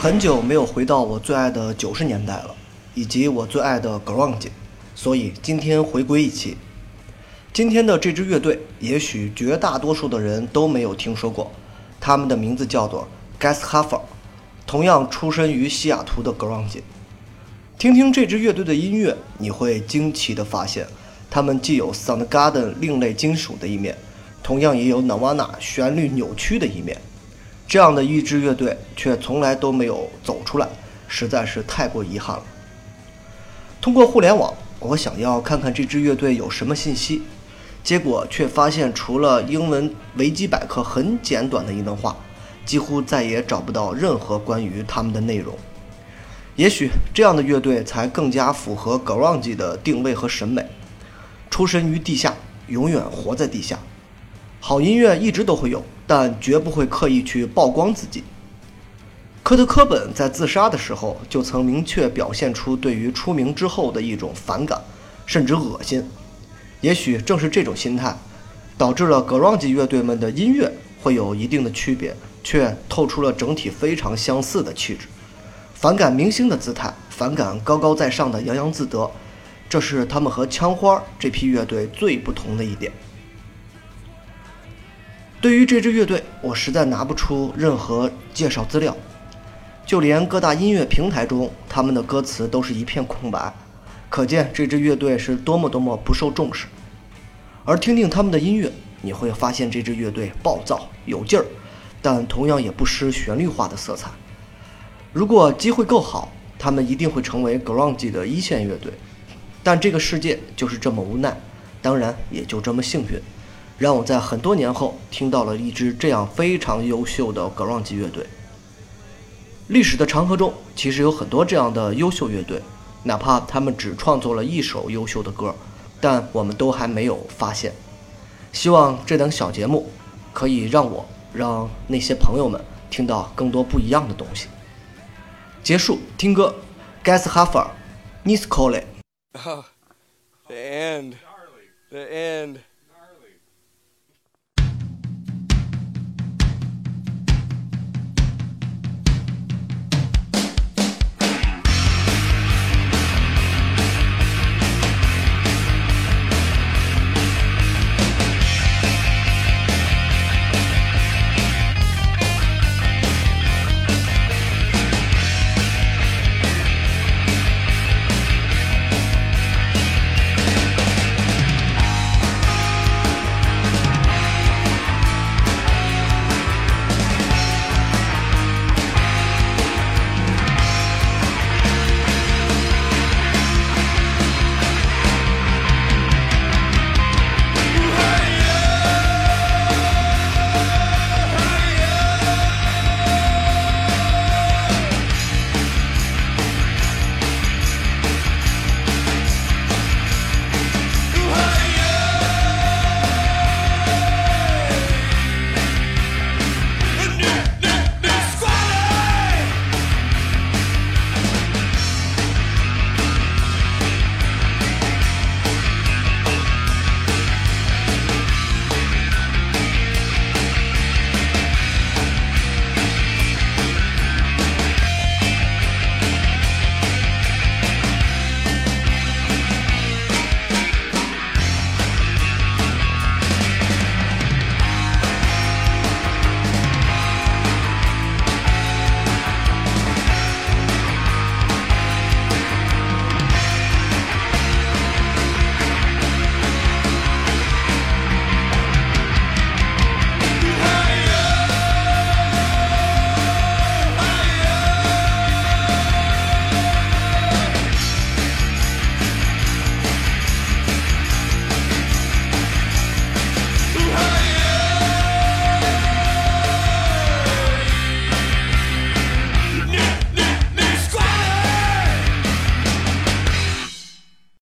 很久没有回到我最爱的九十年代了，以及我最爱的 grunge，所以今天回归一期。今天的这支乐队，也许绝大多数的人都没有听说过，他们的名字叫做 Gas Huffer，同样出身于西雅图的 grunge。听听这支乐队的音乐，你会惊奇的发现，他们既有 Soundgarden 另类金属的一面，同样也有 Nirvana 旋律扭曲的一面。这样的一支乐队却从来都没有走出来，实在是太过遗憾了。通过互联网，我想要看看这支乐队有什么信息，结果却发现除了英文维基百科很简短的一段话，几乎再也找不到任何关于他们的内容。也许这样的乐队才更加符合 grunge 的定位和审美，出身于地下，永远活在地下。好音乐一直都会有，但绝不会刻意去曝光自己。科特·科本在自杀的时候就曾明确表现出对于出名之后的一种反感，甚至恶心。也许正是这种心态，导致了 grunge 乐队们的音乐会有一定的区别，却透出了整体非常相似的气质。反感明星的姿态，反感高高在上的洋洋自得，这是他们和枪花这批乐队最不同的一点。对于这支乐队，我实在拿不出任何介绍资料，就连各大音乐平台中，他们的歌词都是一片空白，可见这支乐队是多么多么不受重视。而听听他们的音乐，你会发现这支乐队暴躁有劲儿，但同样也不失旋律化的色彩。如果机会够好，他们一定会成为 grunge 的一线乐队。但这个世界就是这么无奈，当然也就这么幸运。让我在很多年后听到了一支这样非常优秀的 grunge 乐队。历史的长河中，其实有很多这样的优秀乐队，哪怕他们只创作了一首优秀的歌，但我们都还没有发现。希望这档小节目可以让我让那些朋友们听到更多不一样的东西。结束，听歌，Gas 哈佛 niscole Oh, Huffer，Niscole。The end. The end.